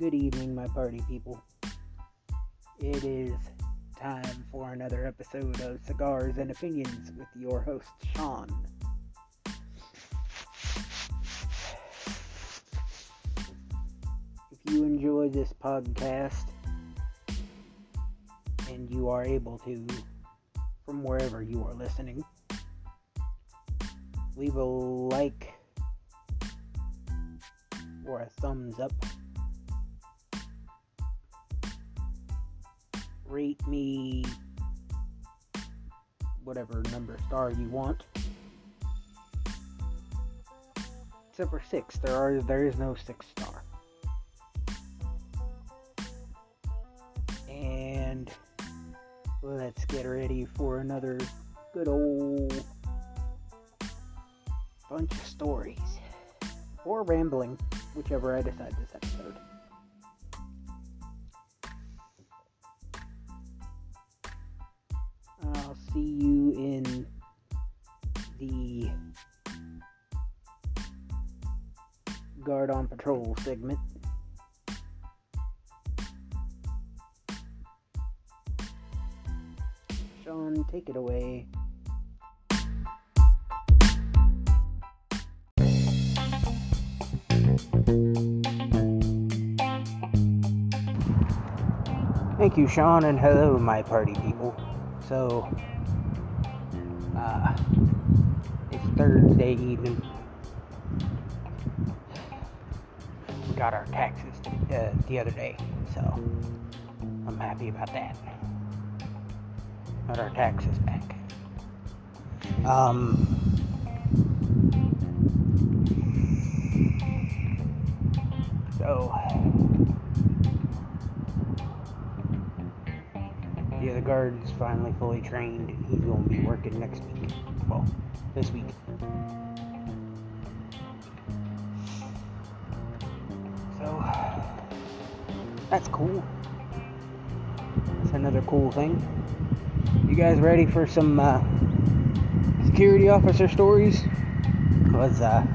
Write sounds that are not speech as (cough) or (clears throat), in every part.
Good evening, my party people. It is time for another episode of Cigars and Opinions with your host, Sean. If you enjoy this podcast and you are able to, from wherever you are listening, leave a like or a thumbs up. Rate me whatever number star you want. Except for six, there are there is no six star. And let's get ready for another good old bunch of stories or rambling whichever I decide this episode. See you in the Guard on Patrol segment. Sean, take it away. Thank you, Sean, and hello, my party people. So, Thursday evening. We got our taxes uh, the other day, so I'm happy about that. Got our taxes back. Um, so, the guard's finally fully trained he's going to be working next week. Well, this week. So, that's cool. That's another cool thing. You guys ready for some uh, security officer stories? Because, uh,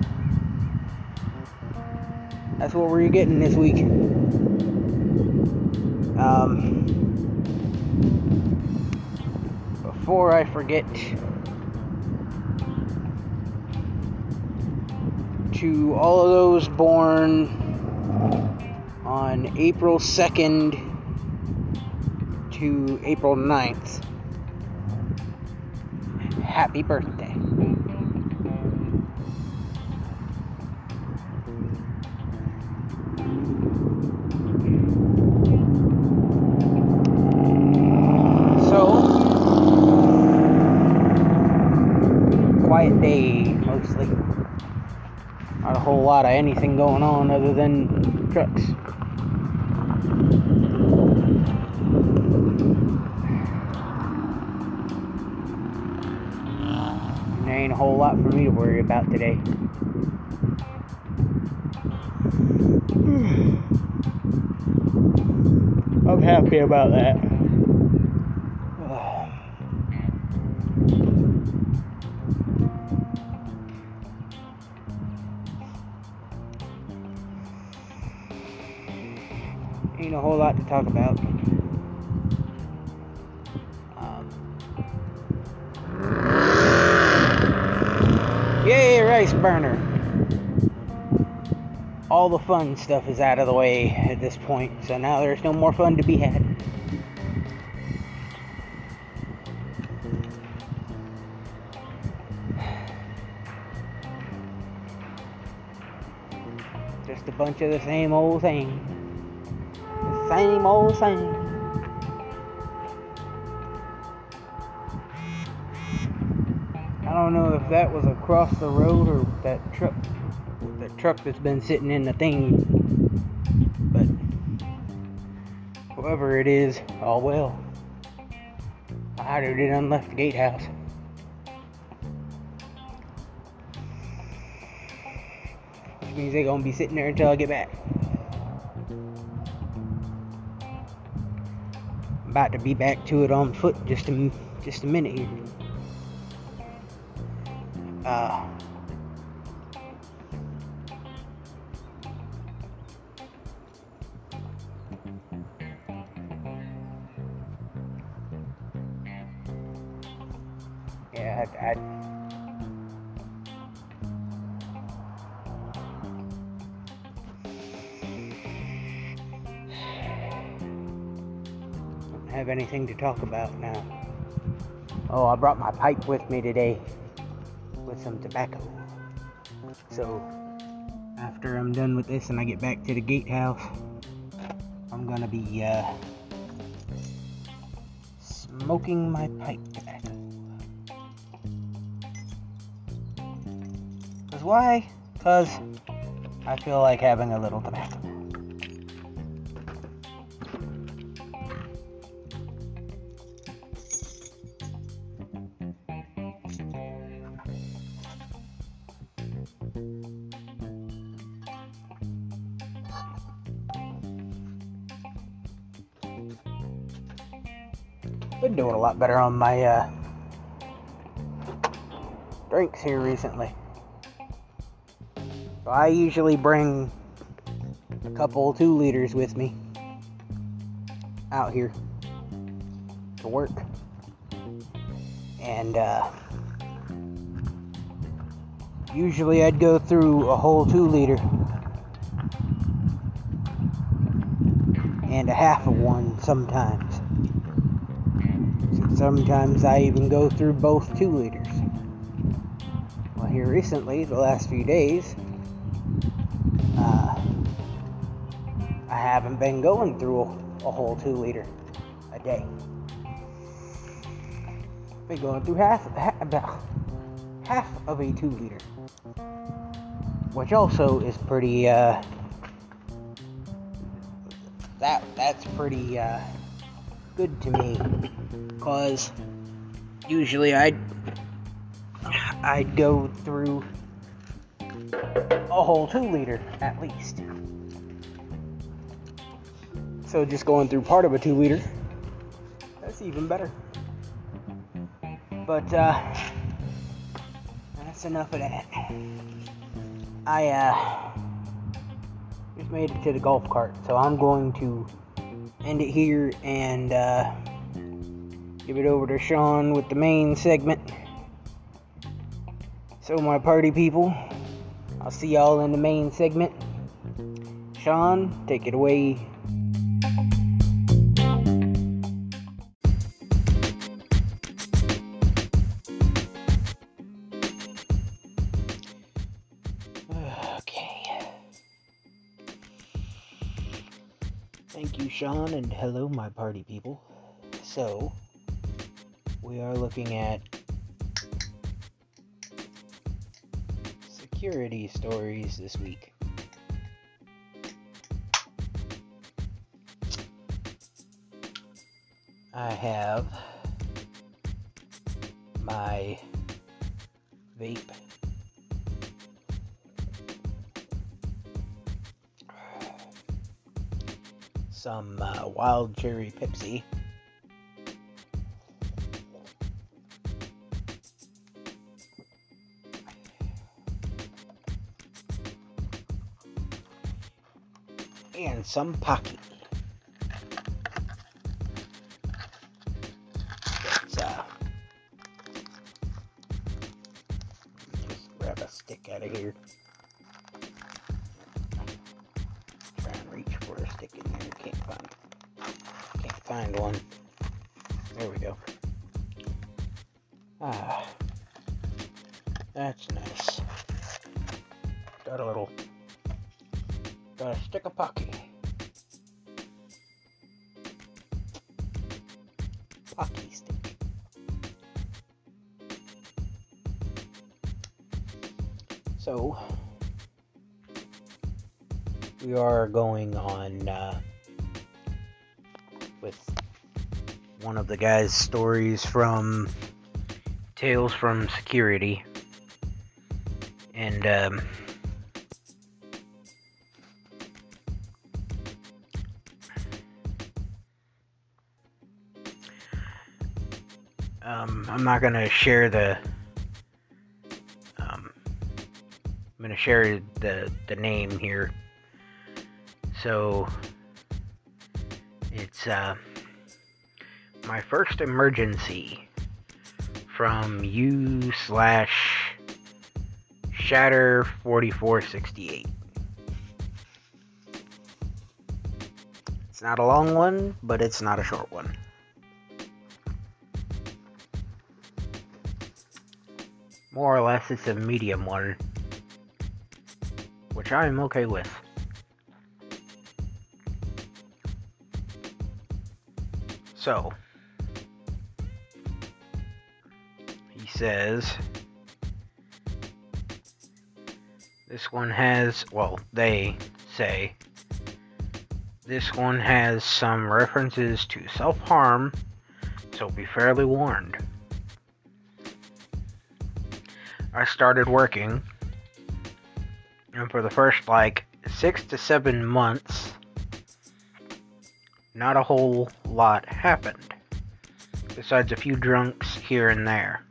that's what we're getting this week. Um, before I forget to all of those born on April 2nd to April 9th, happy birthday. Lot of anything going on other than trucks. And There ain't a whole lot for me to worry about today. (sighs) I'm happy about that. Lot to talk about. Um, yay, rice burner! All the fun stuff is out of the way at this point, so now there's no more fun to be had. Just a bunch of the same old thing. Same old thing. I don't know if that was across the road or that truck the truck that's been sitting in the thing. But whoever it is, all well. I hired it on left the gatehouse. Which means they're gonna be sitting there until I get back. About to be back to it on foot just a just a minute here. Uh, talk about now. Oh, I brought my pipe with me today with some tobacco. So, after I'm done with this and I get back to the gatehouse, I'm gonna be uh, smoking my pipe tobacco. Cause why? Cause I feel like having a little tobacco. Been doing a lot better on my uh, drinks here recently. So I usually bring a couple two liters with me out here to work. And uh, usually I'd go through a whole two liter and a half of one sometimes. Sometimes I even go through both two liters. Well, here recently, the last few days, uh, I haven't been going through a, whole two liter a day. i Been going through half, half about half of a two liter, which also is pretty. Uh, that that's pretty uh, good to me because usually I'd I'd go through a whole two liter at least. So just going through part of a two liter, that's even better. But uh, that's enough of that. I uh, just made it to the golf cart, so I'm going to end it here and uh, give it over to Sean with the main segment. So, my party people, I'll see y'all in the main segment. Sean, take it away. Okay. Thank you, Sean, and hello, my party people. So, we are looking at security stories this week. I have my vape. Some uh, wild cherry Pepsi. Some pocky. We are going on uh, with one of the guys' stories from Tales from Security. And, um, Um, I'm not gonna share the. Um, I'm gonna share the the name here. So it's uh, my first emergency from you slash Shatter 4468. It's not a long one, but it's not a short one. More or less, it's a medium one, which I'm okay with. So, he says this one has, well, they say this one has some references to self harm, so be fairly warned. I started working, and for the first like six to seven months, not a whole lot happened, besides a few drunks here and there.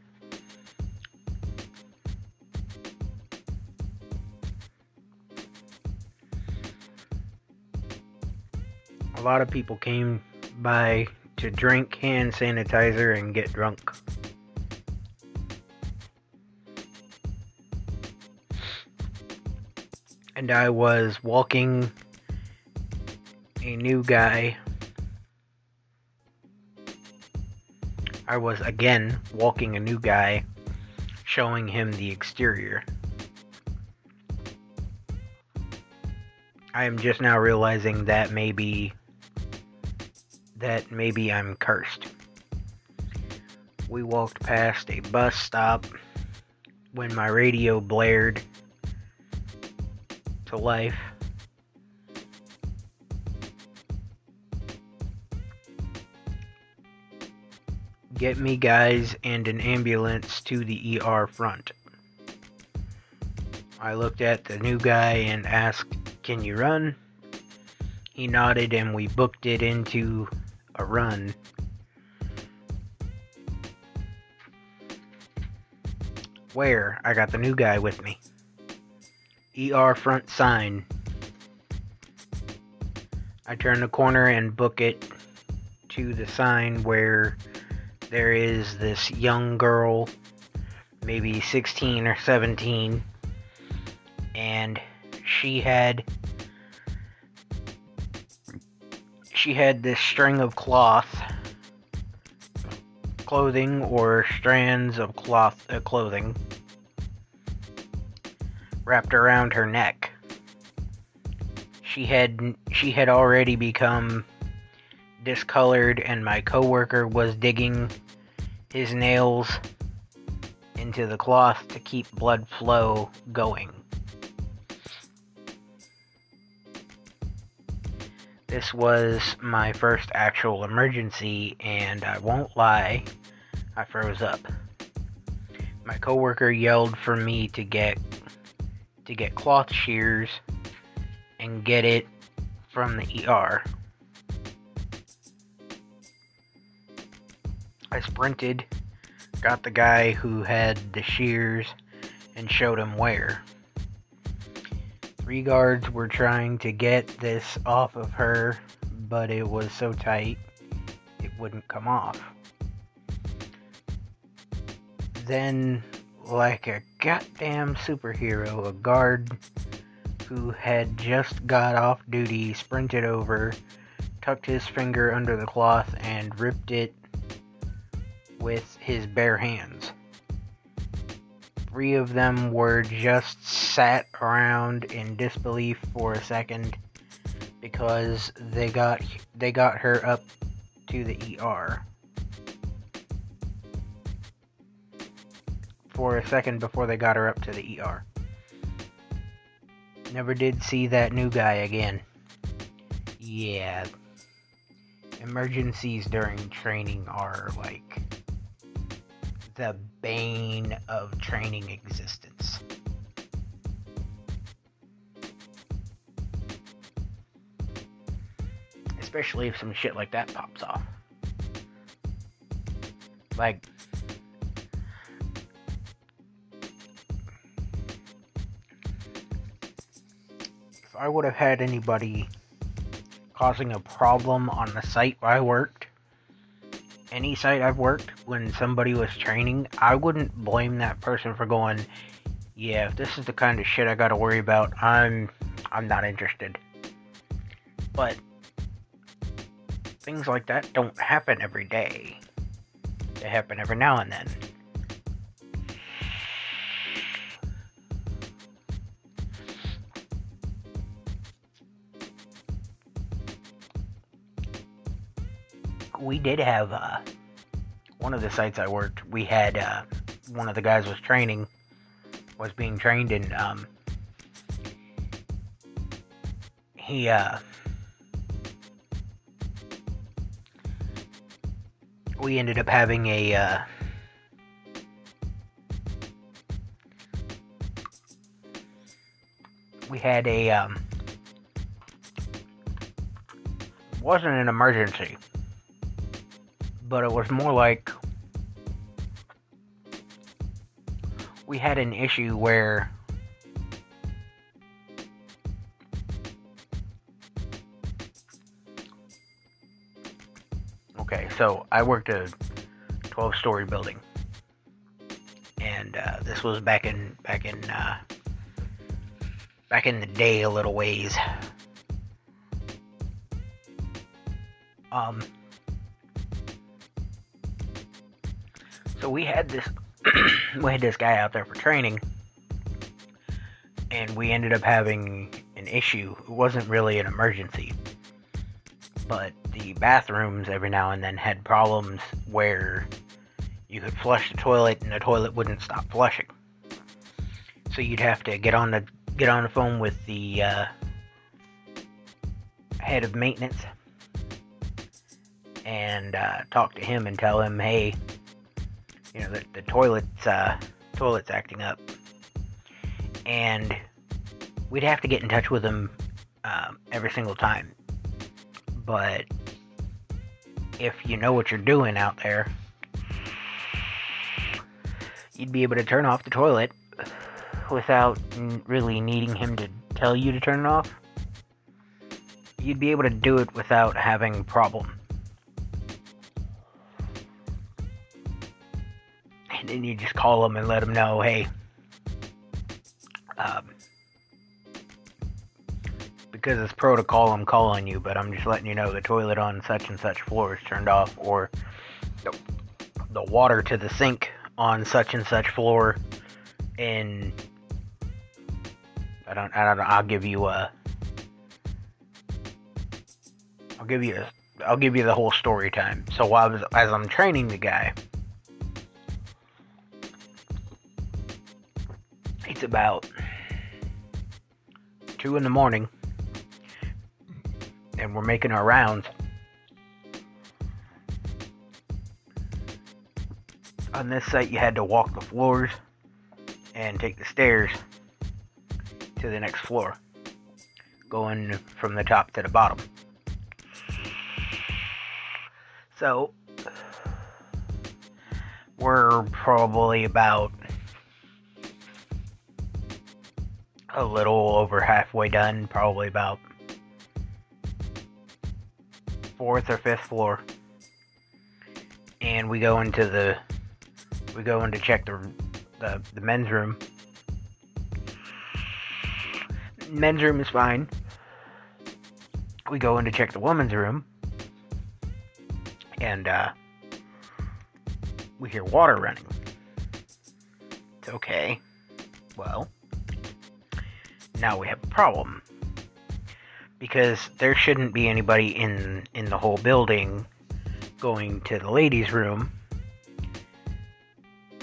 A lot of people came by to drink hand sanitizer and get drunk. And I was walking a new guy I was again walking a new guy, showing him the exterior. I am just now realizing that maybe that maybe I'm cursed. We walked past a bus stop when my radio blared to life. Get me guys and an ambulance to the ER front. I looked at the new guy and asked, Can you run? He nodded and we booked it into a run. Where? I got the new guy with me. ER front sign. I turn the corner and book it to the sign where there is this young girl, maybe 16 or 17, and she had she had this string of cloth clothing or strands of cloth uh, clothing wrapped around her neck. She had she had already become discolored and my coworker was digging his nails into the cloth to keep blood flow going. This was my first actual emergency, and I won't lie, I froze up. My coworker yelled for me to get to get cloth shears and get it from the ER. I sprinted, got the guy who had the shears, and showed him where. Three guards were trying to get this off of her, but it was so tight it wouldn't come off. Then, like a goddamn superhero, a guard who had just got off duty sprinted over, tucked his finger under the cloth, and ripped it with his bare hands. Three of them were just sat around in disbelief for a second because they got they got her up to the ER. For a second before they got her up to the ER. Never did see that new guy again. Yeah. Emergencies during training are like the bane of training existence. Especially if some shit like that pops off. Like, if I would have had anybody causing a problem on the site where I worked, any site I've worked, when somebody was training, I wouldn't blame that person for going, "Yeah, if this is the kind of shit I got to worry about, I'm I'm not interested." But things like that don't happen every day. They happen every now and then. We did have uh, one of the sites I worked. We had uh, one of the guys was training, was being trained, and um, he uh, we ended up having a uh, we had a um, wasn't an emergency but it was more like we had an issue where okay so i worked a 12 story building. And uh, this was back in back in uh, back in the day a little ways. Um So we had this (clears throat) we had this guy out there for training and we ended up having an issue. It wasn't really an emergency. But the bathrooms every now and then had problems where you could flush the toilet and the toilet wouldn't stop flushing. So you'd have to get on the get on the phone with the uh, head of maintenance and uh, talk to him and tell him, hey, you know, the, the toilet's, uh, toilet's acting up. And we'd have to get in touch with them um, every single time. But if you know what you're doing out there, you'd be able to turn off the toilet without really needing him to tell you to turn it off. You'd be able to do it without having a problem. And then you just call them and let them know, hey, um, because it's protocol, I'm calling you, but I'm just letting you know the toilet on such and such floor is turned off, or the, water to the sink on such and such floor, and I don't, I don't I'll give you a, I'll give you a, I'll give you the whole story time. So while as I'm training the guy, about 2 in the morning, and we're making our rounds. On this site, you had to walk the floors and take the stairs to the next floor, going from the top to the bottom. So, we're probably about a little over halfway done, probably about fourth or fifth floor. And we go into the we go in to check the the, the men's room. Men's room is fine. We go in to check the woman's room. And uh we hear water running. It's okay. Well, now we have a problem. Because there shouldn't be anybody in, in the whole building going to the ladies' room.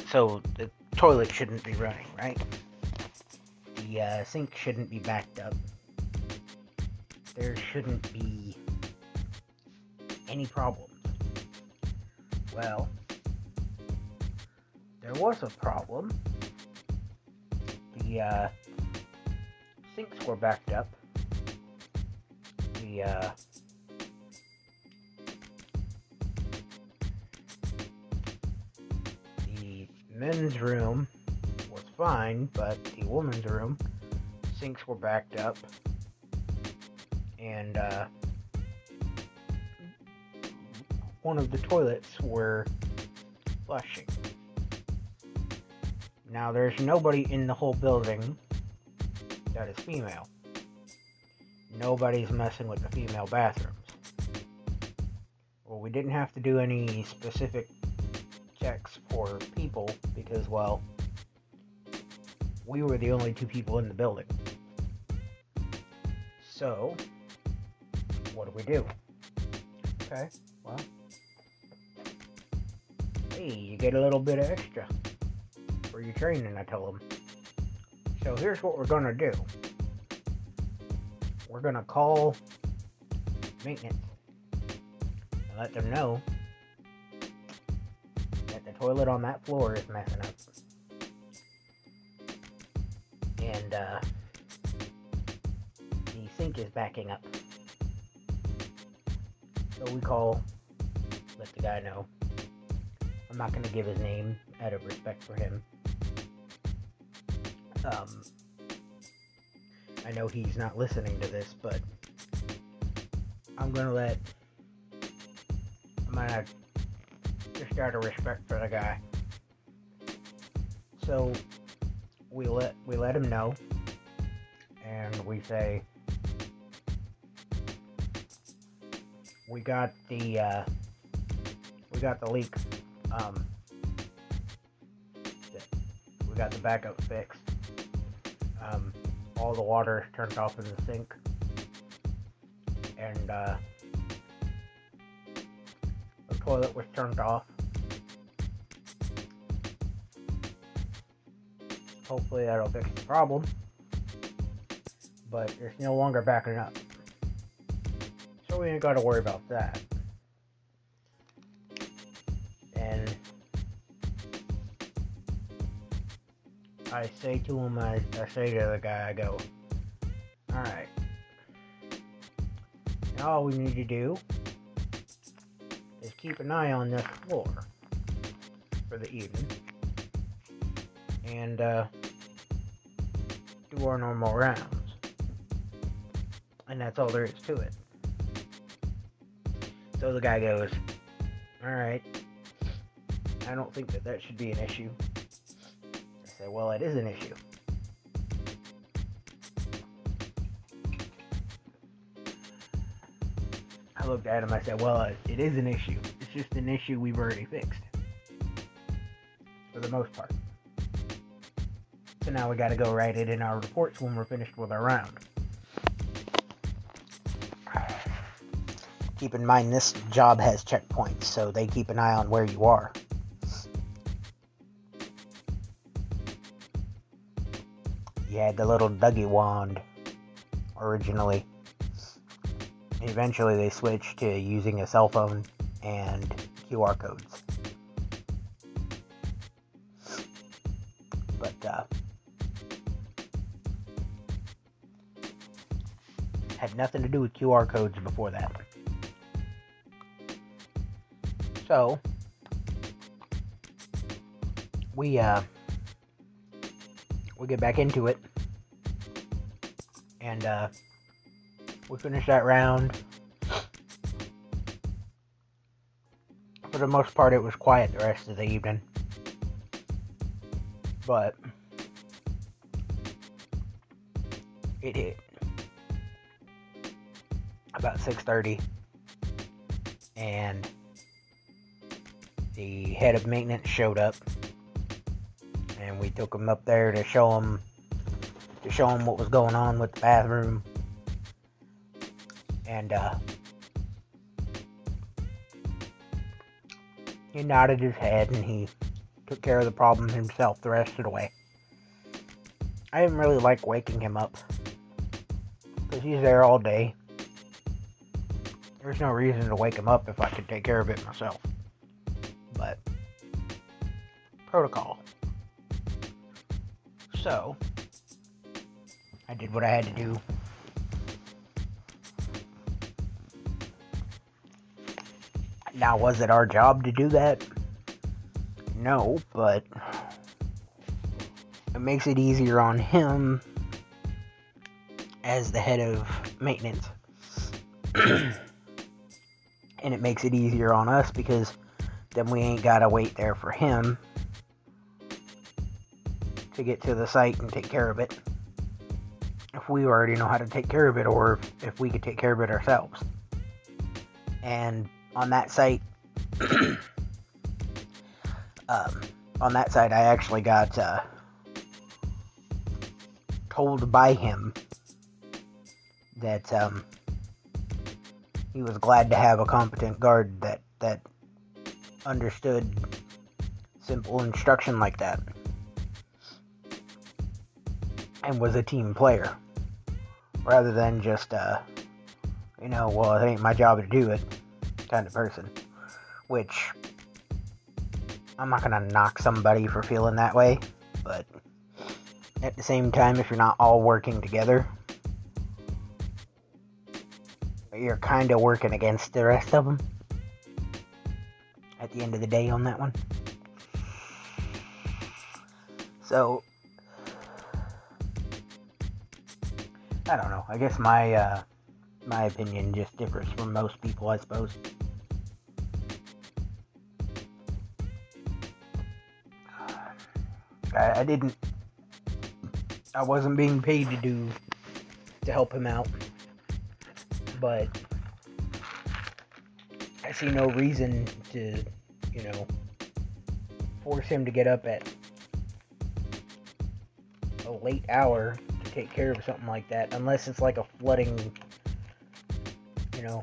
So the toilet shouldn't be running, right? The uh, sink shouldn't be backed up. There shouldn't be any problems. Well, there was a problem. The uh, sinks were backed up. The uh, the men's room was fine, but the woman's room sinks were backed up, and uh, one of the toilets were flushing. Now, there's nobody in the whole building that is female. Nobody's messing with the female bathrooms. Well, we didn't have to do any specific checks for people because, well, we were the only two people in the building. So, what do we do? Okay, well, hey, you get a little bit of extra for your training, I tell them. So here's what we're gonna do. We're gonna call maintenance and let them know that the toilet on that floor is messing up. And uh, the sink is backing up. So we call, let the guy know. I'm not going to give his name out of respect for him. Um, I know he's not listening to this, but I'm to let. I'm to just out of respect for the guy. So we let we let him know, and we say we got the uh, we got the leak. Um, we got the backup fixed. Um, all the water turned off in the sink, and uh, the toilet was turned off. Hopefully that'll fix the problem. But it's no longer backing up. So we ain't gotta worry about that. I say to him, I, I say to the guy, I go, Alright. Now all we need to do is keep an eye on this floor for the evening. And uh, do our normal rounds. And that's all there is to it. So the guy goes, Alright, I don't think that that should be an issue. Say, Well, it is an issue. I looked at him, I said, Well, it is an issue. It's just an issue we've already fixed. For the most part. So now we gotta go write it in our reports when we're finished with our round. Keep in mind this job has checkpoints, so they keep an eye on where you are. You had the little Deggy wand originally. Eventually, they switched to using a cell phone and QR codes. But, uh, had nothing to do with QR codes before that. So, we, uh, we get back into it. And, uh, we finish that round. For the most part, it was quiet the rest of the evening. But, it hit about 6.30 and the head of maintenance showed up and we took him up there to show him to show him what was going on with the bathroom and uh, he nodded his head and he took care of the problem himself the rest of the way i didn't really like waking him up because he's there all day there's no reason to wake him up if I could take care of it myself. But, protocol. So, I did what I had to do. Now, was it our job to do that? No, but it makes it easier on him as the head of maintenance. (clears throat) And it makes it easier on us because then we ain't gotta wait there for him to get to the site and take care of it. If we already know how to take care of it, or if we could take care of it ourselves. And on that site, (coughs) um, on that site, I actually got uh, told by him that um, he was glad to have a competent guard that that understood simple instruction like that and was a team player rather than just uh you know well it ain't my job to do it kind of person which i'm not gonna knock somebody for feeling that way but at the same time if you're not all working together you're kind of working against the rest of them at the end of the day on that one. So, I don't know. I guess my uh, my opinion just differs from most people, I suppose. I, I didn't. I wasn't being paid to do to help him out, but I see no reason to, you know, force him to get up at a late hour to take care of something like that, unless it's like a flooding, you know,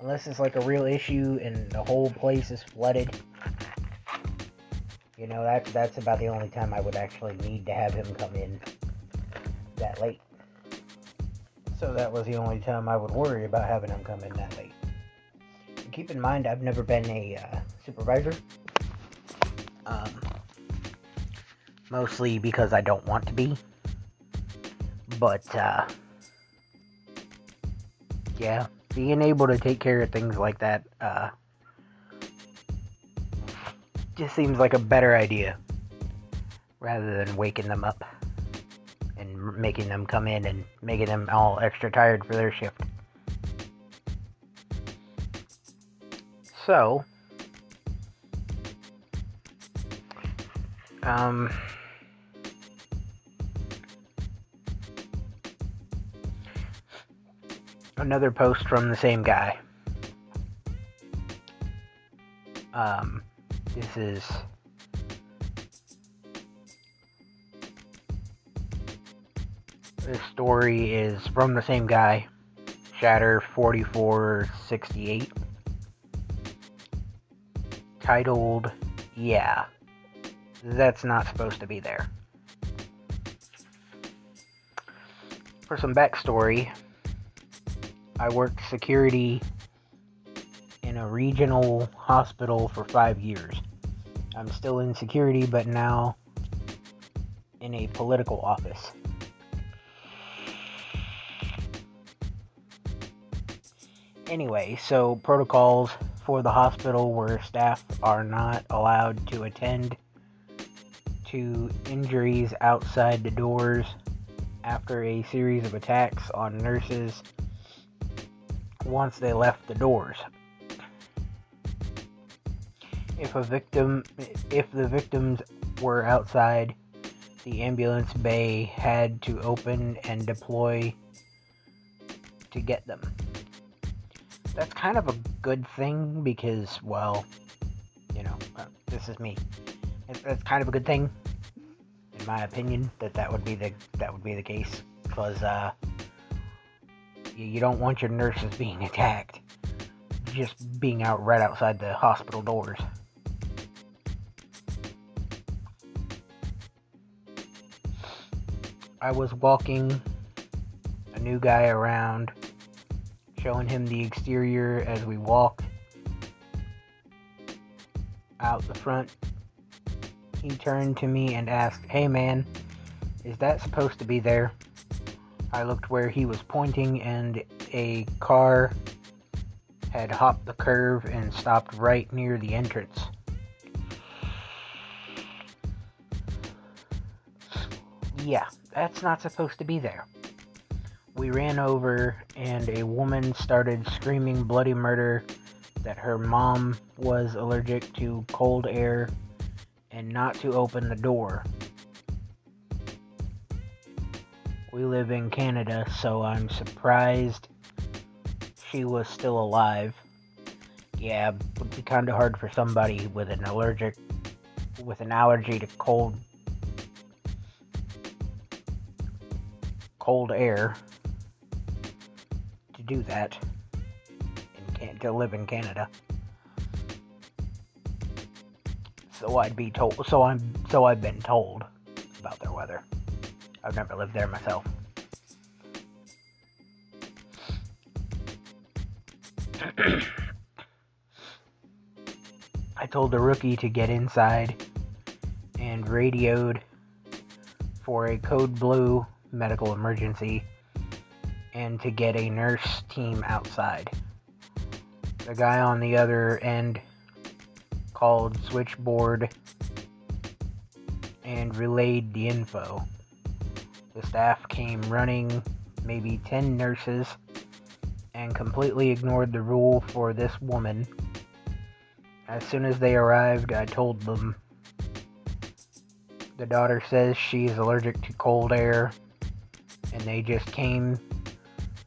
unless it's like a real issue and the whole place is flooded. You know, that's that's about the only time I would actually need to have him come in that late. So that was the only time I would worry about having him come in that late keep in mind, I've never been a uh, supervisor. Um, mostly because I don't want to be. But, uh, yeah, being able to take care of things like that, uh, just seems like a better idea rather than waking them up and making them come in and making them all extra tired for their shift. So, um, another post from the same guy. Um, this is this story is from the same guy, Shatter 4468 titled Yeah, that's not supposed to be there. For some backstory, I worked security in a regional hospital for five years. I'm still in security, but now in a political office. Anyway, so protocols for the hospital where staff are not allowed to attend to injuries outside the doors after a series of attacks on nurses once they left the doors. If a victim if the victims were outside, the ambulance bay had to open and deploy to get them that's kind of a good thing because, well, you know, uh, this is me. It's kind of a good thing, in my opinion, that that would be the that would be the case because uh, you, don't want your nurses being attacked, just being out right outside the hospital doors. I was walking a new guy around showing him the exterior as we walked out the front. He turned to me and asked, Hey man, is that supposed to be there? I looked where he was pointing, and a car had hopped the curve and stopped right near the entrance. Yeah, that's not supposed to be there. we ran over, and a woman started screaming bloody murder that her mom was allergic to cold air and not to open the door. We live in Canada, so I'm surprised she was still alive. Yeah, would be kind of hard for somebody with an allergic, with an allergy to cold, cold air to do that and to live in Canada. So I'd be told. So I'm. So I've been told about their weather. I've never lived there myself. (clears throat) I told the rookie to get inside and radioed for a code blue medical emergency and to get a nurse team outside. The guy on the other end called switchboard and relayed the info. The staff came running, maybe 10 nurses, and completely ignored the rule for this woman. As soon as they arrived, I told them. The daughter says she is allergic to cold air, and they just came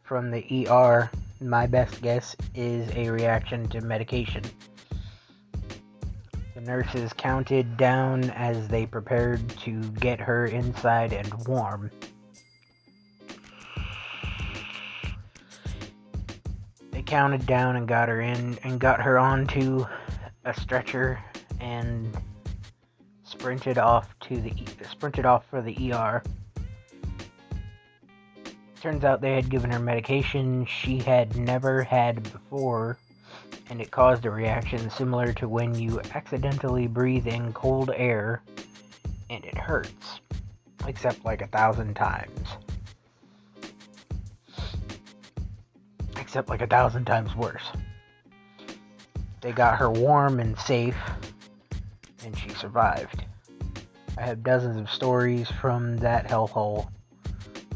from the ER. My best guess is a reaction to medication. Nurses counted down as they prepared to get her inside and warm. They counted down and got her in and got her onto a stretcher and sprinted off to the sprinted off for the ER. Turns out they had given her medication she had never had before and it caused a reaction similar to when you accidentally breathe in cold air and it hurts, except like a thousand times. Except like a thousand times worse. They got her warm and safe, and she survived. I have dozens of stories from that hellhole.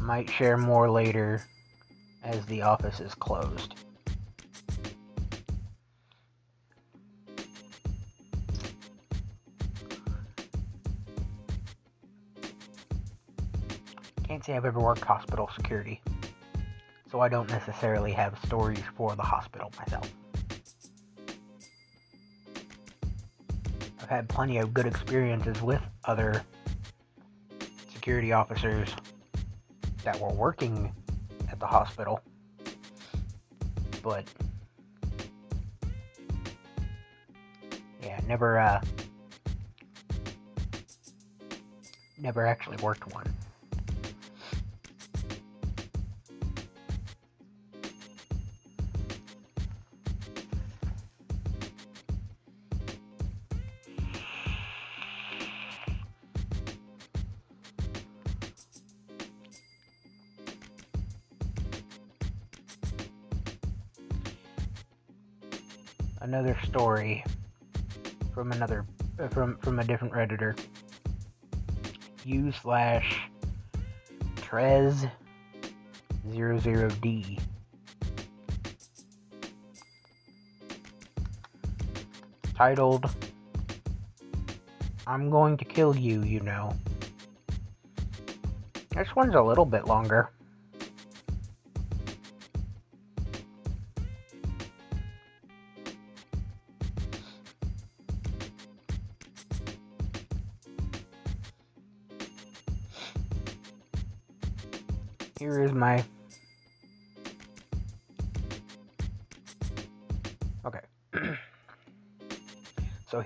Might share more later as the office is closed. Say I've ever worked hospital security, so I don't necessarily have stories for the hospital myself. I've had plenty of good experiences with other security officers that were working at the hospital, but yeah, never uh, never actually worked one. Story from another uh, from from a different redditor. U slash Trez 00D. Titled I'm going to kill you, you know. This one's a little bit longer.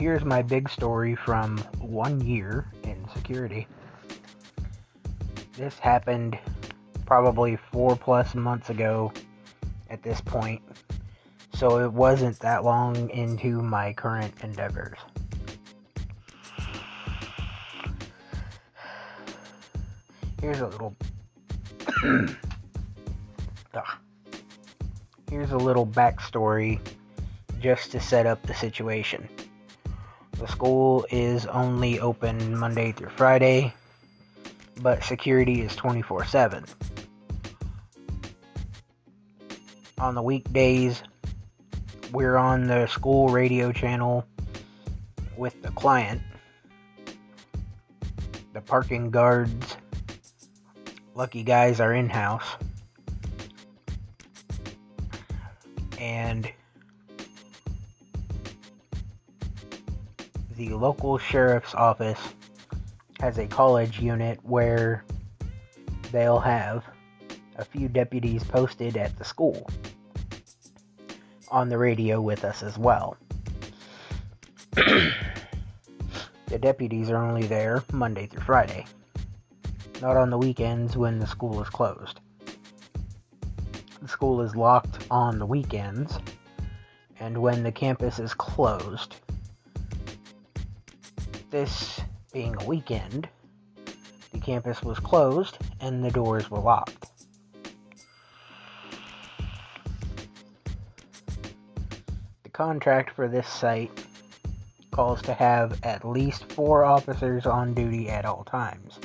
Here's my big story from one year in security. This happened probably four plus months ago at this point. So it wasn't that long into my current endeavors. Here's a little (coughs) ah. Here's a little backstory just to set up the situation. The school is only open Monday through Friday, but security is 24 7. On the weekdays, we're on the school radio channel with the client. The parking guards, lucky guys, are in house. The local sheriff's office has a college unit where they'll have a few deputies posted at the school on the radio with us as well. (clears throat) the deputies are only there Monday through Friday, not on the weekends when the school is closed. The school is locked on the weekends, and when the campus is closed, this being a weekend, the campus was closed and the doors were locked. The contract for this site calls to have at least four officers on duty at all times.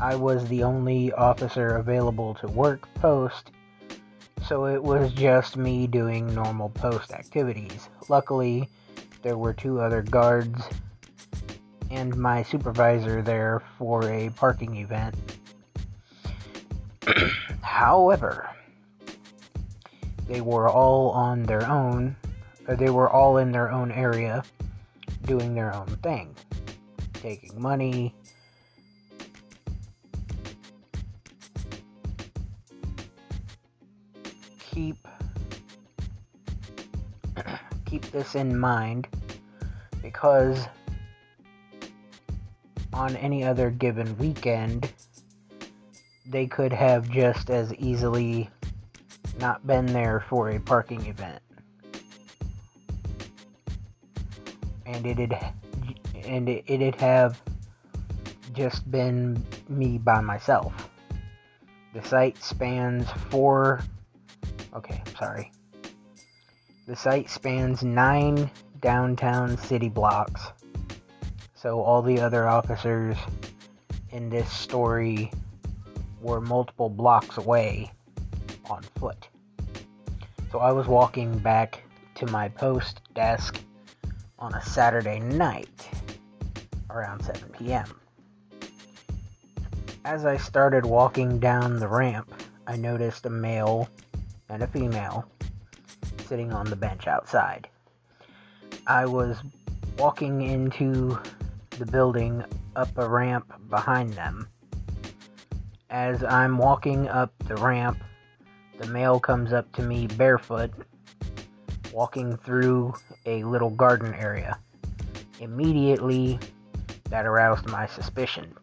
I was the only officer available to work post, so it was just me doing normal post activities. Luckily, there were two other guards and my supervisor there for a parking event. (clears throat) However, they were all on their own, they were all in their own area doing their own thing, taking money. Keep (clears throat) keep this in mind because on any other given weekend, they could have just as easily not been there for a parking event. And it'd and it, it'd have just been me by myself. The site spans four okay, I'm sorry. The site spans nine downtown city blocks so all the other officers in this story were multiple blocks away on foot. So I was walking back to my post desk on a Saturday night around 7 p.m. As I started walking down the ramp, I noticed a male and a female sitting on the bench outside. I was walking into the building up a ramp behind them. As I'm walking up the ramp, the male comes up to me barefoot, walking through a little garden area. Immediately, that aroused my suspicion.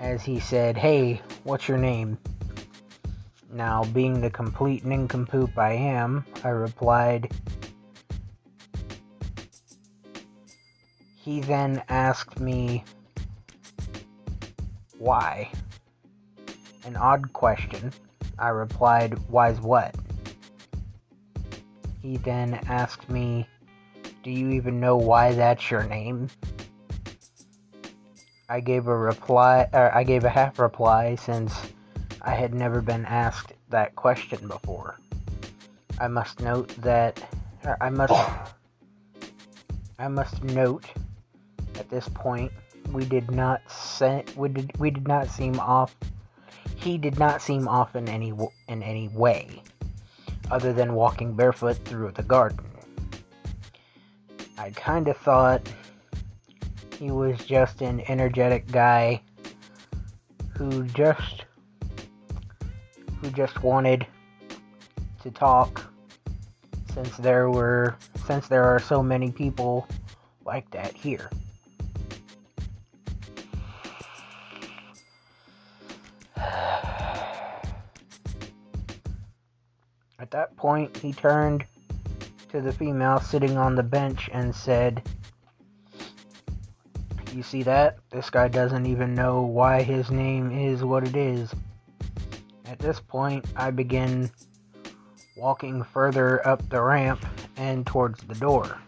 As he said, Hey, what's your name? Now, being the complete nincompoop I am, I replied, He then asked me why. An odd question. I replied, Why's what? He then asked me, Do you even know why that's your name? I gave a reply, or I gave a half reply since I had never been asked that question before. I must note that, I must, I must note at this point, we did not se- we did we did not seem off. He did not seem off in any in any way, other than walking barefoot through the garden. I kind of thought he was just an energetic guy who just who just wanted to talk since there were since there are so many people like that here. At that point, he turned to the female sitting on the bench and said, You see that? This guy doesn't even know why his name is what it is. At this point, I begin walking further up the ramp and towards the door.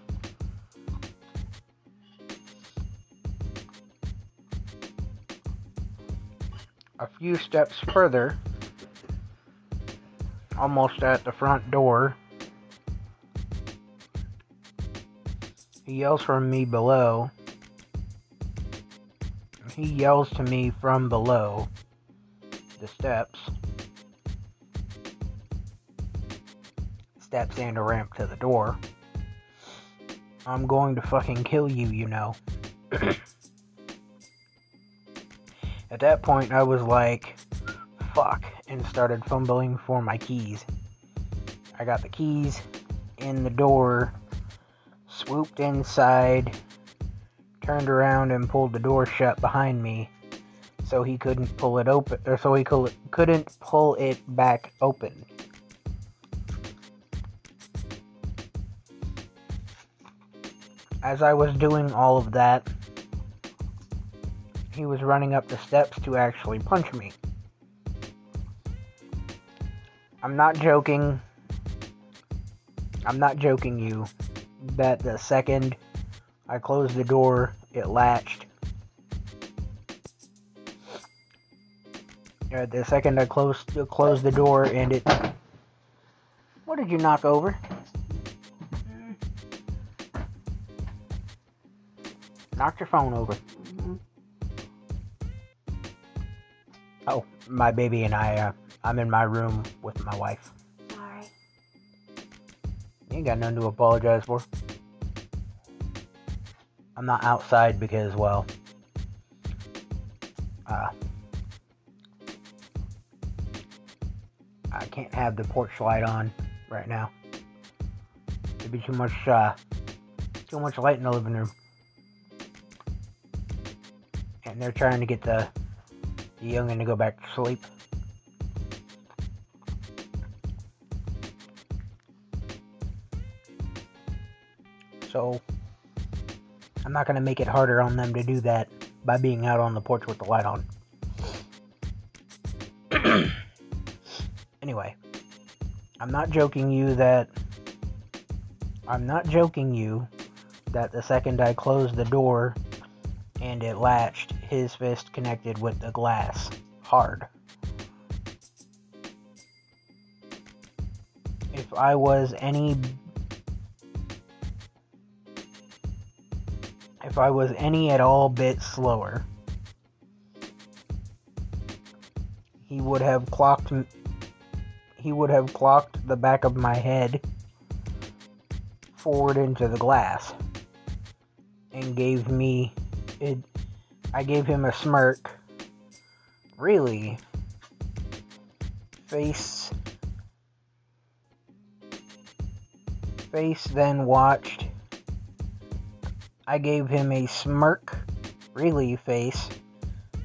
a few steps further, almost at the front door, he yells from me below. He yells to me from below the steps. Steps and a ramp to the door. I'm going to fucking kill you, you know. (clears throat) At that point, I was like, fuck, and started fumbling for my keys. I got the keys in the door, swooped inside, turned around and pulled the door shut behind me so he couldn't pull it open or so he could, couldn't pull it back open. As I was doing all of that, he was running up the steps to actually punch me. I'm not joking. I'm not joking you that the second I closed the door, it latched. Uh, the second I closed closed the door and it. What did you knock over? Knocked your phone over. Oh, my baby and I. Uh, I'm in my room with my wife. Sorry. You ain't got nothing to apologize for. I'm not outside because, well, uh, I can't have the porch light on right now. It'd be too much, uh, too much light in the living room. And they're trying to get the, the youngin' to go back to sleep. So, I'm not going to make it harder on them to do that by being out on the porch with the light on. (clears throat) anyway, I'm not joking you that. I'm not joking you that the second I closed the door and it latched, his fist connected with the glass hard. If I was any I was any at all bit slower, he would have clocked he would have clocked the back of my head forward into the glass and gave me it I gave him a smirk. Really? Face Face then watched I gave him a smirk, really face,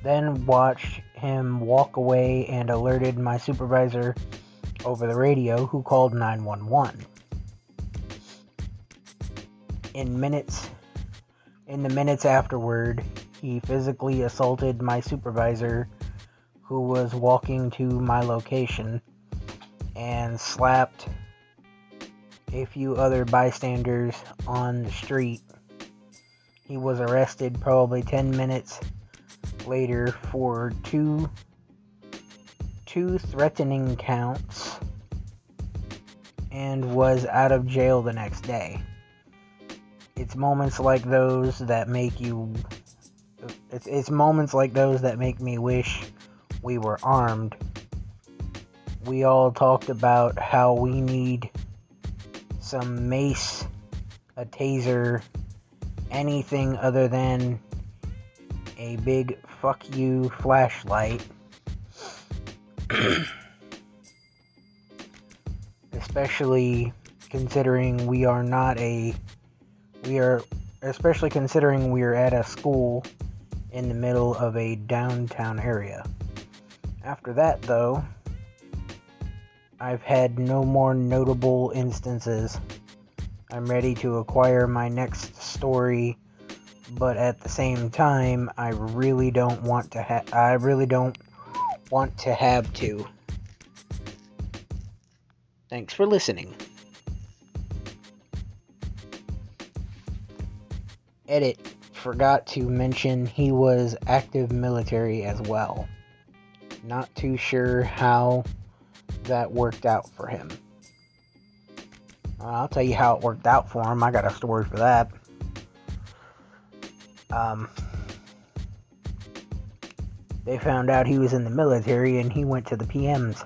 then watched him walk away and alerted my supervisor over the radio, who called 911. In minutes, in the minutes afterward, he physically assaulted my supervisor, who was walking to my location, and slapped a few other bystanders on the street he was arrested probably 10 minutes later for two two threatening counts and was out of jail the next day. It's moments like those that make you it's, it's moments like those that make me wish we were armed. We all talked about how we need some mace, a taser, anything other than a big fuck you flashlight. (clears throat) especially considering we are not a we are especially considering we are at a school in the middle of a downtown area. After that though, I've had no more notable instances I'm ready to acquire my next story, but at the same time, I really don't want to have. I really don't want to have to. Thanks for listening. Edit. Forgot to mention he was active military as well. Not too sure how that worked out for him. I'll tell you how it worked out for him. I got a story for that. Um, they found out he was in the military and he went to the PMs.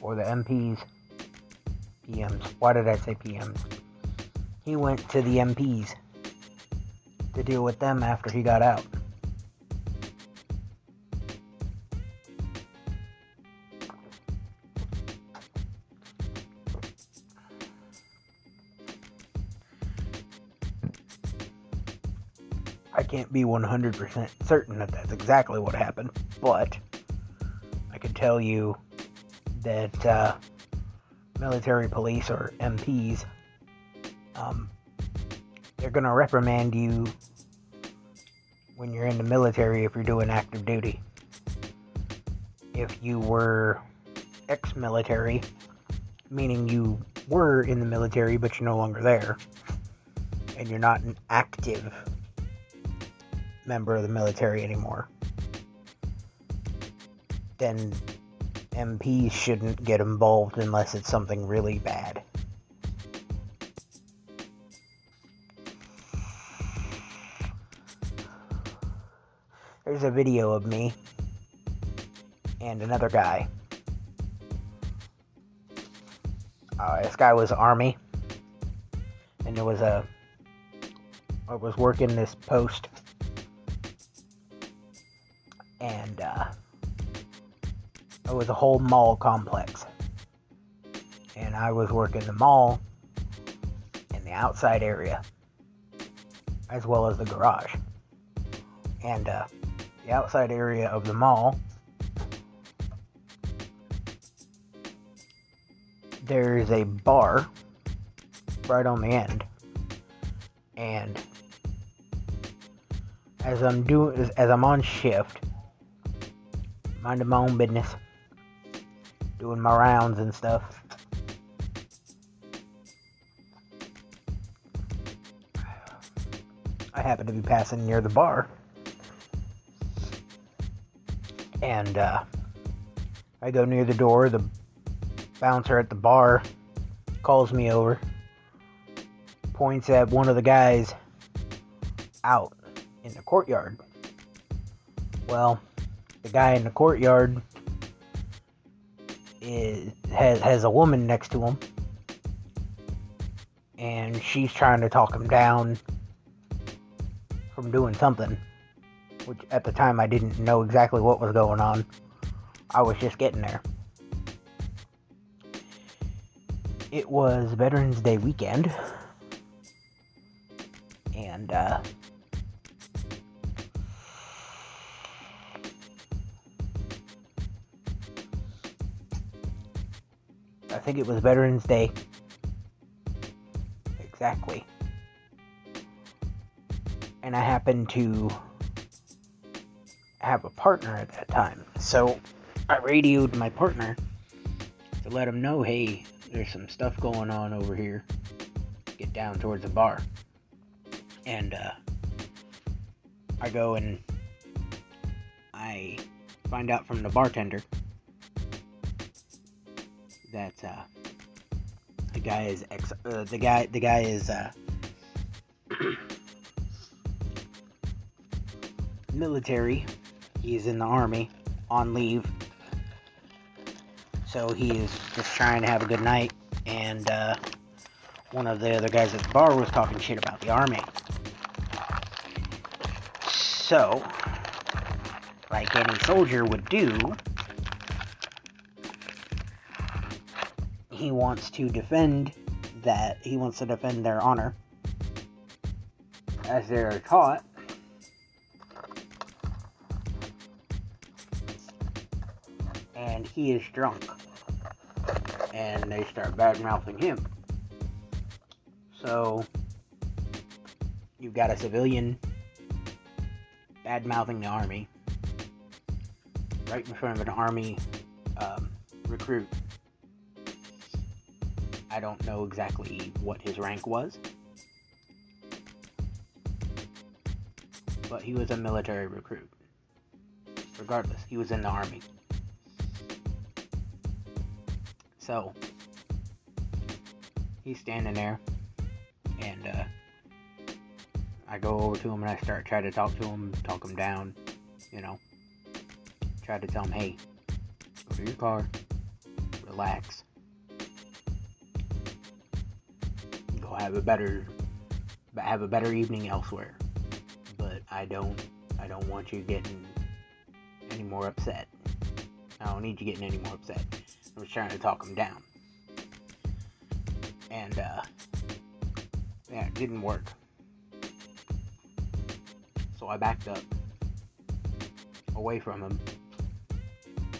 Or the MPs. PMs. Why did I say PMs? He went to the MPs to deal with them after he got out. Be 100% certain that that's exactly what happened, but I can tell you that uh, military police or MPs, um, they're going to reprimand you when you're in the military if you're doing active duty. If you were ex military, meaning you were in the military but you're no longer there, and you're not an active member of the military anymore, then MPs shouldn't get involved unless it's something really bad. There's a video of me and another guy. Uh, this guy was Army, and there was a. I was working this post and uh, it was a whole mall complex. And I was working the mall in the outside area, as well as the garage. And uh, the outside area of the mall, there's a bar right on the end. And as I'm doing, as I'm on shift, minding my own business, doing my rounds and stuff. I happen to be passing near the bar. And uh, I go near the door. The bouncer at the bar calls me over, points at one of the guys out in the courtyard. Well, the guy in the courtyard is has has a woman next to him and she's trying to talk him down from doing something which at the time I didn't know exactly what was going on. I was just getting there. It was Veterans Day weekend and uh think it was Veterans Day. Exactly. And I happened to have a partner at that time. So I radioed my partner to let him know hey, there's some stuff going on over here. Get down towards the bar. And uh, I go and I find out from the bartender that uh, the guy is ex. Uh, the guy. The guy is uh, (clears throat) military. He's in the army on leave, so he is just trying to have a good night. And uh, one of the other guys at the bar was talking shit about the army. So, like any soldier would do, he wants to defend that he wants to defend their honor. As they're taught. And he is drunk. And they start bad mouthing him. So you've got a civilian bad mouthing the army. Right in front of an army um, recruit I don't know exactly what his rank was. but he was a military recruit. Regardless, he was in the army. So, he's standing there, and uh, I go over to him and I start trying to talk to him, talk him down, you know. Try to tell him, hey, go to your car, relax, have a better, have a better evening elsewhere. But I don't, I don't want you getting any more upset. I don't need you getting any more upset. I was trying to talk him down. And, uh, yeah, it didn't work. So I backed up away from him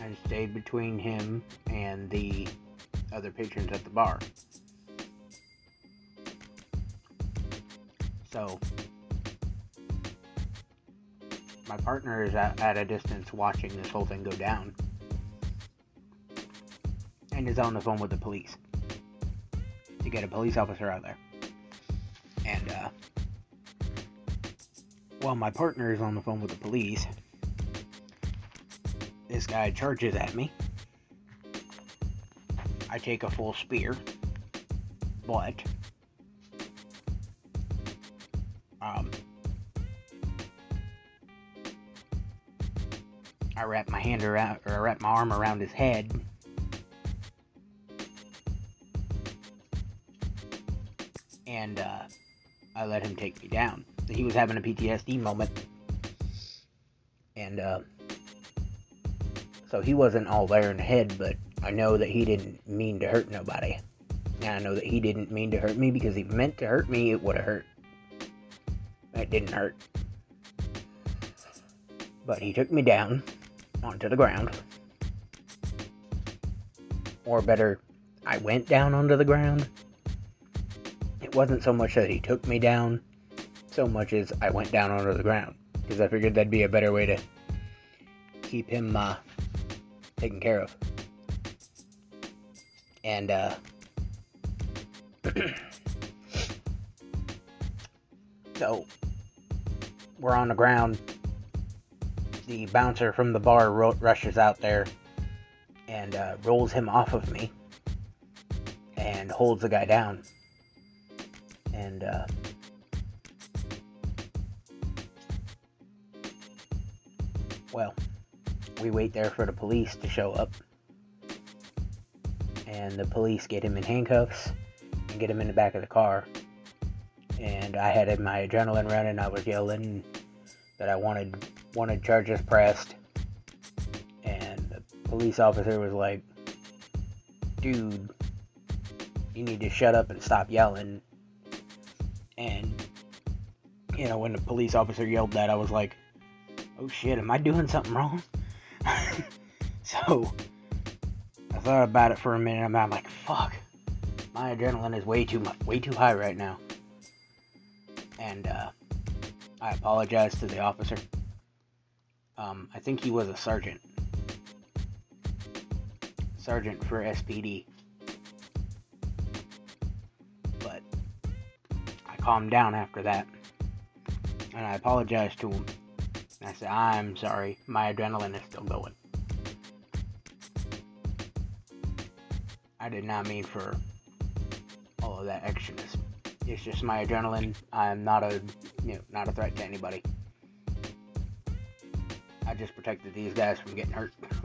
and stayed between him and the other patrons at the bar. So my partner is at, at a distance watching this whole thing go down and is on the phone with the police to get a police officer out there. And uh, while my partner is on the phone with the police, this guy charges at me. I take a full spear, but I wrapped my hand around, or I wrap my arm around his head. And uh, I let him take me down. He was having a PTSD moment. And uh, so he wasn't all there in the head, but I know that he didn't mean to hurt nobody. I know that he didn't mean to hurt me because if he meant to hurt me, it would have hurt. It didn't hurt. But he took me down onto the ground. Or better, I went down onto the ground. It wasn't so much that he took me down, so much as I went down onto the ground. Because I figured that'd be a better way to keep him uh, taken care of. And, uh, (clears throat) so, we're on the ground the bouncer from the bar ro- rushes out there and uh, rolls him off of me and holds the guy down. And uh, well, we wait there for the police to show up. And the police get him in handcuffs and get him in the back of the car. And I had my adrenaline running. I was yelling that I wanted wanted charges pressed. And the police officer was like, dude, you need to shut up and stop yelling. And, you know, when the police officer yelled that, I was like, oh shit, am I doing something wrong? (laughs) so, I thought about it for a minute. And I'm like, fuck, my adrenaline is way too much, way too high right now. And, uh, I apologize to the officer. Um, I think he was a sergeant. Sergeant for SPD. But I calmed down after that. And I apologized to him. And I said, I'm sorry, my adrenaline is still going. I did not mean for all of that extraness. It's just my adrenaline. I'm not a, you know, not a threat to anybody. I just protected these guys from getting hurt. (laughs)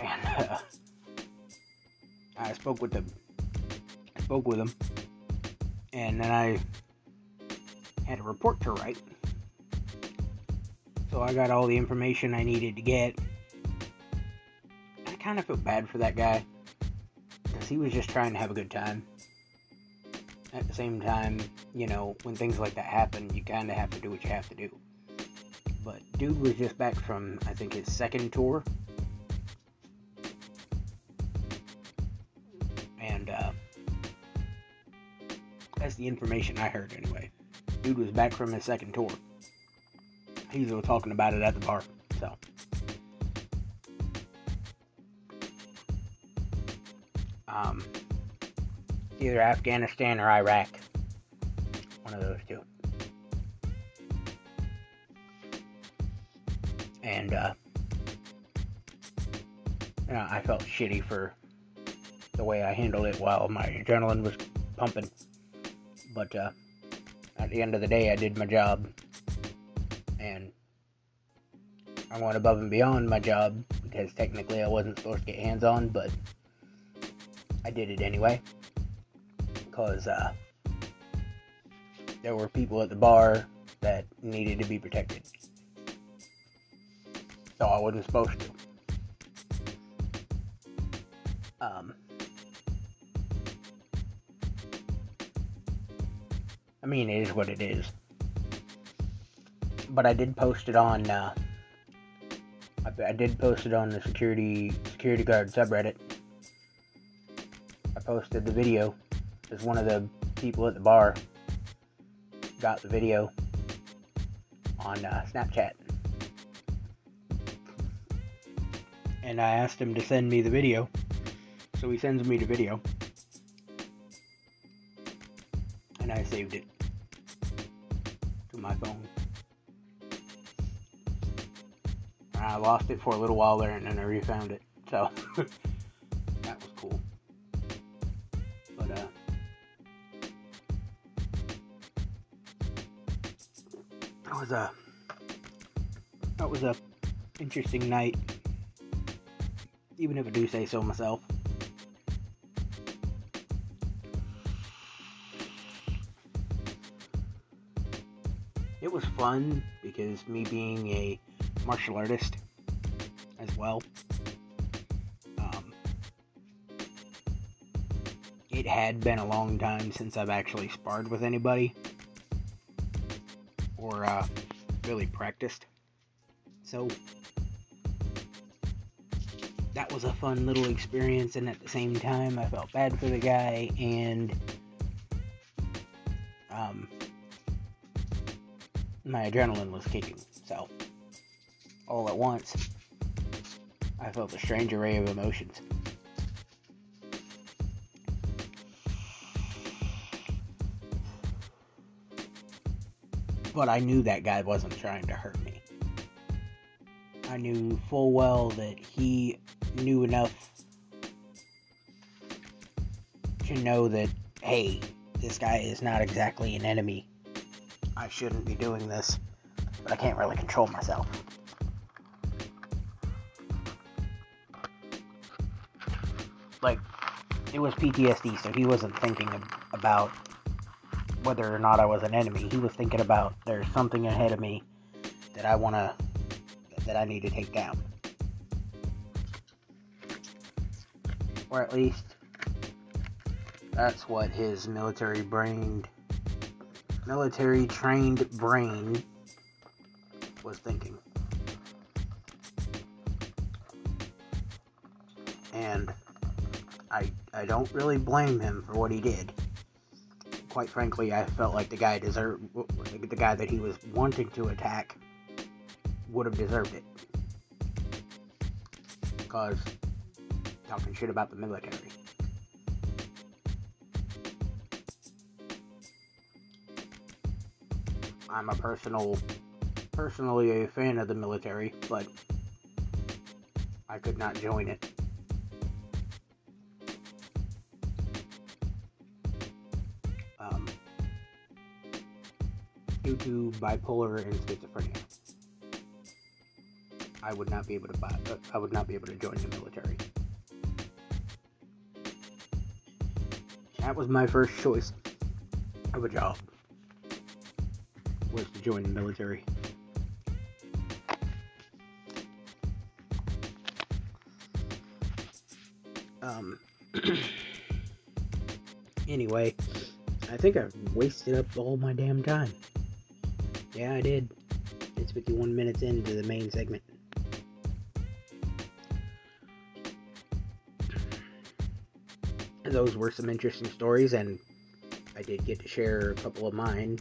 and uh, I spoke with them. I spoke with them, and then I had a report to write. So I got all the information I needed to get. I kind of feel bad for that guy because he was just trying to have a good time. At the same time, you know, when things like that happen, you kind of have to do what you have to do. But dude was just back from, I think, his second tour. And uh, that's the information I heard anyway. Dude was back from his second tour. He's talking about it at the bar. So. Um, either Afghanistan or Iraq. One of those and uh, you know, I felt shitty for the way I handled it while my adrenaline was pumping. But uh, at the end of the day, I did my job, and I went above and beyond my job because technically I wasn't supposed to get hands on, but I did it anyway because uh, there were people at the bar that needed to be protected. So I wasn't supposed to. Um, I mean, it is what it is. But I did post it on. Uh, I, I did post it on the security security guard subreddit. I posted the video as one of the people at the bar got the video on uh, Snapchat. And I asked him to send me the video. So he sends me the video. And I saved it to my phone. I lost it for a little while there and then I refound it. So (laughs) that was cool. But uh that was a that was a interesting night. Even if I do say so myself. It was fun because me being a martial artist as well. Um, it had been a long time since I've actually sparred with anybody or uh, really practiced. So that was a fun little experience, and at the same time, I felt bad for the guy and um, my adrenaline was kicking. So all at once, I felt a strange array of emotions. But I knew that guy wasn't trying to hurt me. I knew full well that he knew enough to know that, hey, this guy is not exactly an enemy. I shouldn't be doing this, but I can't really control myself. like it was PTSD, so he wasn't thinking about whether or not I was an enemy. He was thinking about there's something ahead of me that I want to that I need to take down. Or at least that's what his military brained military trained brain was thinking. And I I don't really blame him for what he did. Quite frankly, I felt like the guy deserved the guy that he was wanting to attack would have deserved it. Because talking shit about the military. I'm a personal personally a fan of the military, but I could not join it. due to bipolar and schizophrenia. I would not be able to buy, uh, I would not be able to join the military. That was my first choice of a job. Was to join the military. Um (clears throat) anyway, I think I've wasted up all my damn time. Yeah, I did. It's 51 minutes into the main segment. Those were some interesting stories, and I did get to share a couple of mine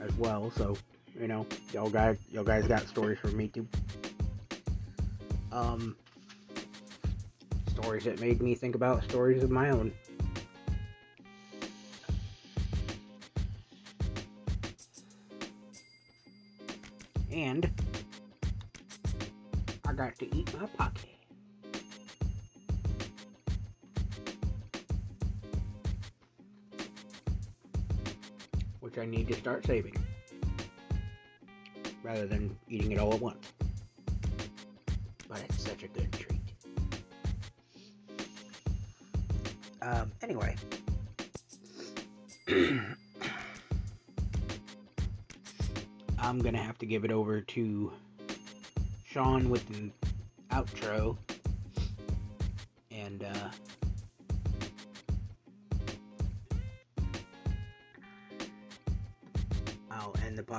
as well. So, you know, y'all guys, y'all guys got stories from me too. Um, stories that made me think about stories of my own. And I got to eat my pocket. I need to start saving. Rather than eating it all at once. But it's such a good treat. Um, anyway. (clears throat) I'm gonna have to give it over to Sean with the outro. And uh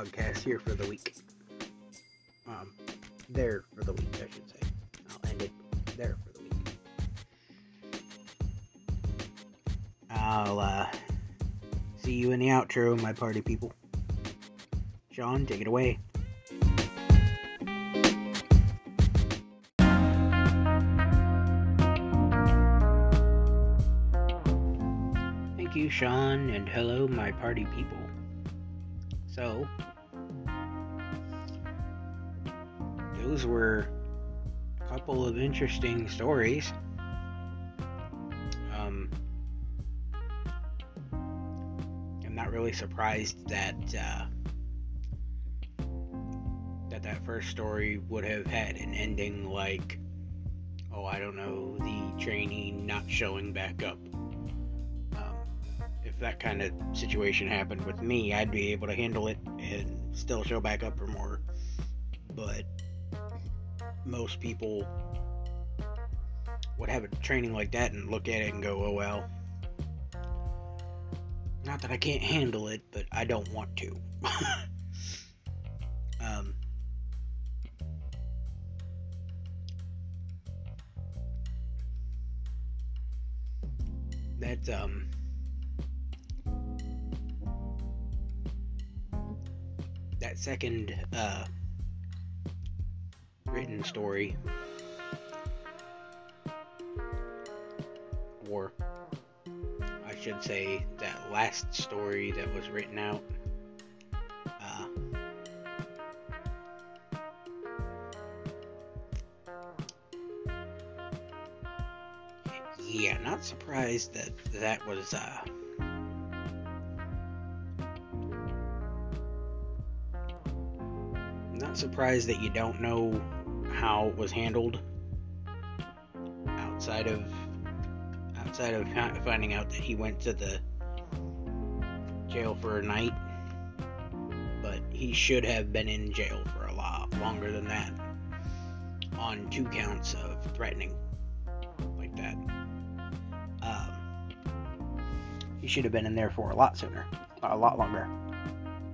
podcast here for the week. Um there for the week, I should say. I'll end it there for the week. I'll uh see you in the outro, my party people. Sean, take it away. Thank you, Sean, and hello, my party people. So, those were a couple of interesting stories. Um, I'm not really surprised that uh, that that first story would have had an ending like, oh, I don't know, the trainee not showing back up. Um, if that kind of situation happened with me, I'd be able to handle it and still show back up for more. But most people would have a training like that and look at it and go, oh well. Not that I can't handle it, but I don't want to. (laughs) um, that um that second uh written story. Or I should say that last story that was written out. Uh yeah, not surprised that that was uh not surprised that you don't know how it was handled outside of outside of finding out that he went to the jail for a night. But he should have been in jail for a lot longer than that on two counts of threatening like that. Um, he should have been in there for a lot sooner a lot longer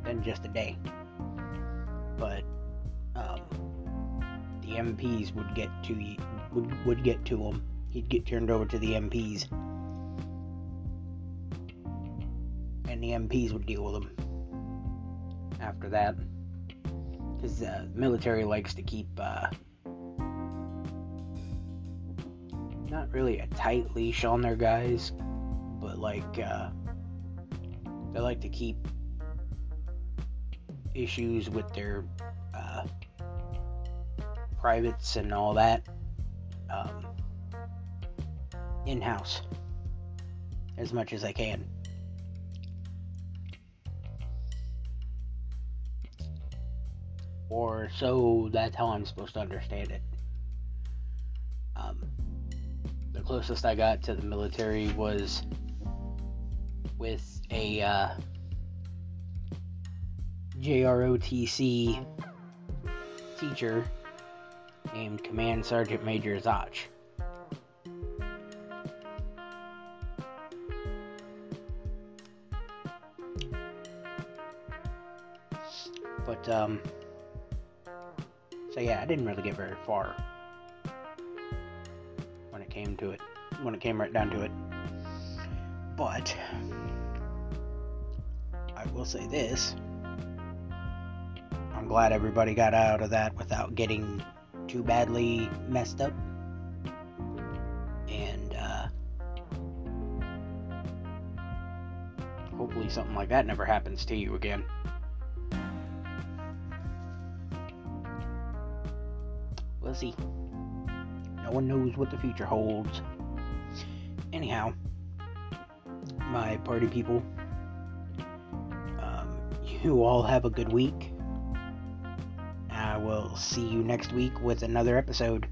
than just a day MPs would get to would would get to him. He'd get turned over to the MPs, and the MPs would deal with him after that. Because the uh, military likes to keep uh, not really a tight leash on their guys, but like uh, they like to keep issues with their privates and all that um, in house as much as I can. Or so that's how I'm supposed to understand it. Um, the closest I got to the military was with a uh, JROTC teacher named Command Sergeant Major Zach. But, um, so yeah, I didn't really get very far when it came to it, when it came right down to it. But, I will say this I'm glad everybody got out of that without getting too badly messed up. And uh, hopefully, something like that never happens to you again. we'll see. No one knows what the future holds. Anyhow, my party people, um, you all have a good week. Will see you next week with another episode.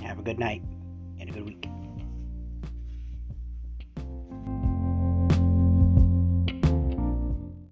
Have a good night and a good week.